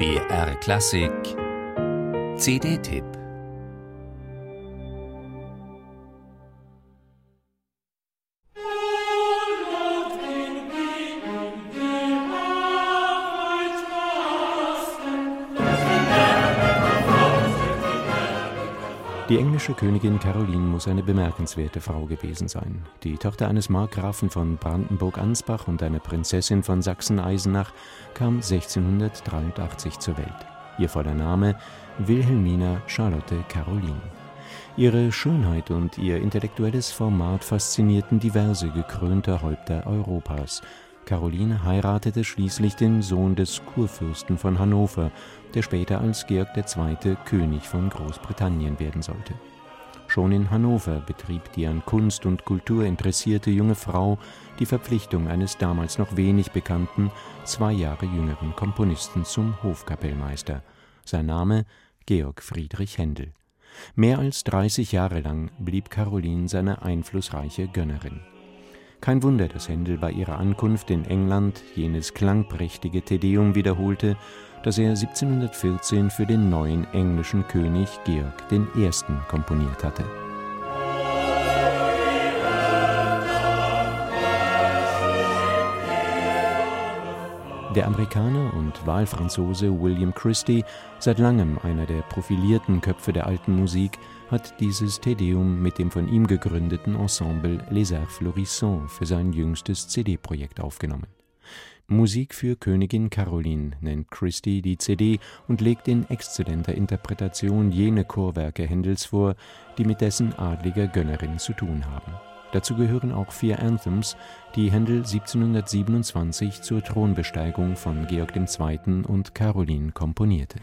BR Klassik. CD-Tipp Die englische Königin Caroline muss eine bemerkenswerte Frau gewesen sein. Die Tochter eines Markgrafen von Brandenburg-Ansbach und einer Prinzessin von Sachsen-Eisenach kam 1683 zur Welt. Ihr voller Name Wilhelmina Charlotte Caroline. Ihre Schönheit und ihr intellektuelles Format faszinierten diverse gekrönte Häupter Europas, Caroline heiratete schließlich den Sohn des Kurfürsten von Hannover, der später als Georg II. König von Großbritannien werden sollte. Schon in Hannover betrieb die an Kunst und Kultur interessierte junge Frau die Verpflichtung eines damals noch wenig bekannten, zwei Jahre jüngeren Komponisten zum Hofkapellmeister. Sein Name Georg Friedrich Händel. Mehr als 30 Jahre lang blieb Caroline seine einflussreiche Gönnerin. Kein Wunder, dass Händel bei ihrer Ankunft in England jenes klangprächtige Tedeum wiederholte, das er 1714 für den neuen englischen König Georg I. komponiert hatte Der Amerikaner und Wahlfranzose William Christie, seit langem einer der profilierten Köpfe der alten Musik, hat dieses Tedeum mit dem von ihm gegründeten Ensemble Les Arts Florissants für sein jüngstes CD-Projekt aufgenommen. Musik für Königin Caroline nennt Christie die CD und legt in exzellenter Interpretation jene Chorwerke Händels vor, die mit dessen adliger Gönnerin zu tun haben Dazu gehören auch vier Anthems, die Händel 1727 zur Thronbesteigung von Georg II. und Caroline komponierte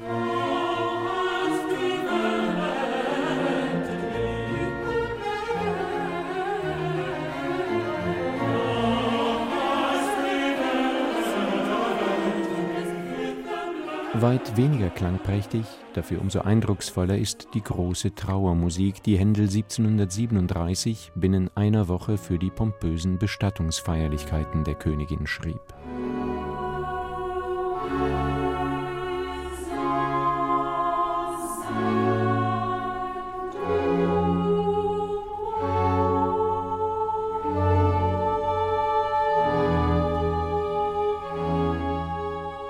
Weit weniger klangprächtig, dafür umso eindrucksvoller ist die große Trauermusik, die Händel 1737 binnen einer Woche für die pompösen Bestattungsfeierlichkeiten der Königin schrieb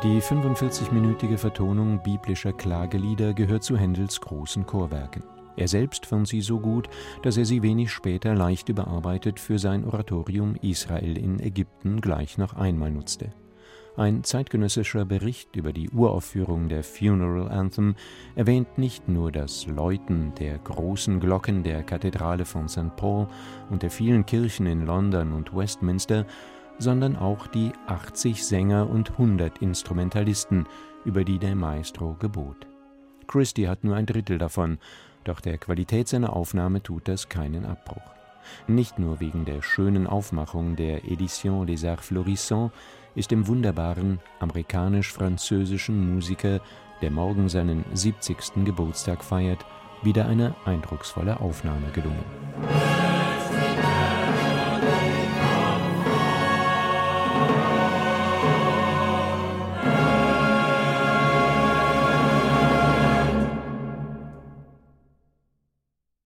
Die 45-minütige Vertonung biblischer Klagelieder gehört zu Händels großen Chorwerken. Er selbst fand sie so gut, dass er sie wenig später leicht überarbeitet für sein Oratorium Israel in Ägypten gleich noch einmal nutzte. Ein zeitgenössischer Bericht über die Uraufführung der Funeral Anthem erwähnt nicht nur das Läuten der großen Glocken der Kathedrale von St. Paul und der vielen Kirchen in London und Westminster, sondern auch die 80 Sänger und 100 Instrumentalisten, über die der Maestro gebot. Christie hat nur ein Drittel davon, doch der Qualität seiner Aufnahme tut das keinen Abbruch. Nicht nur wegen der schönen Aufmachung der Edition des Arts Florissants ist dem wunderbaren amerikanisch-französischen Musiker, der morgen seinen 70. Geburtstag feiert, wieder eine eindrucksvolle Aufnahme gelungen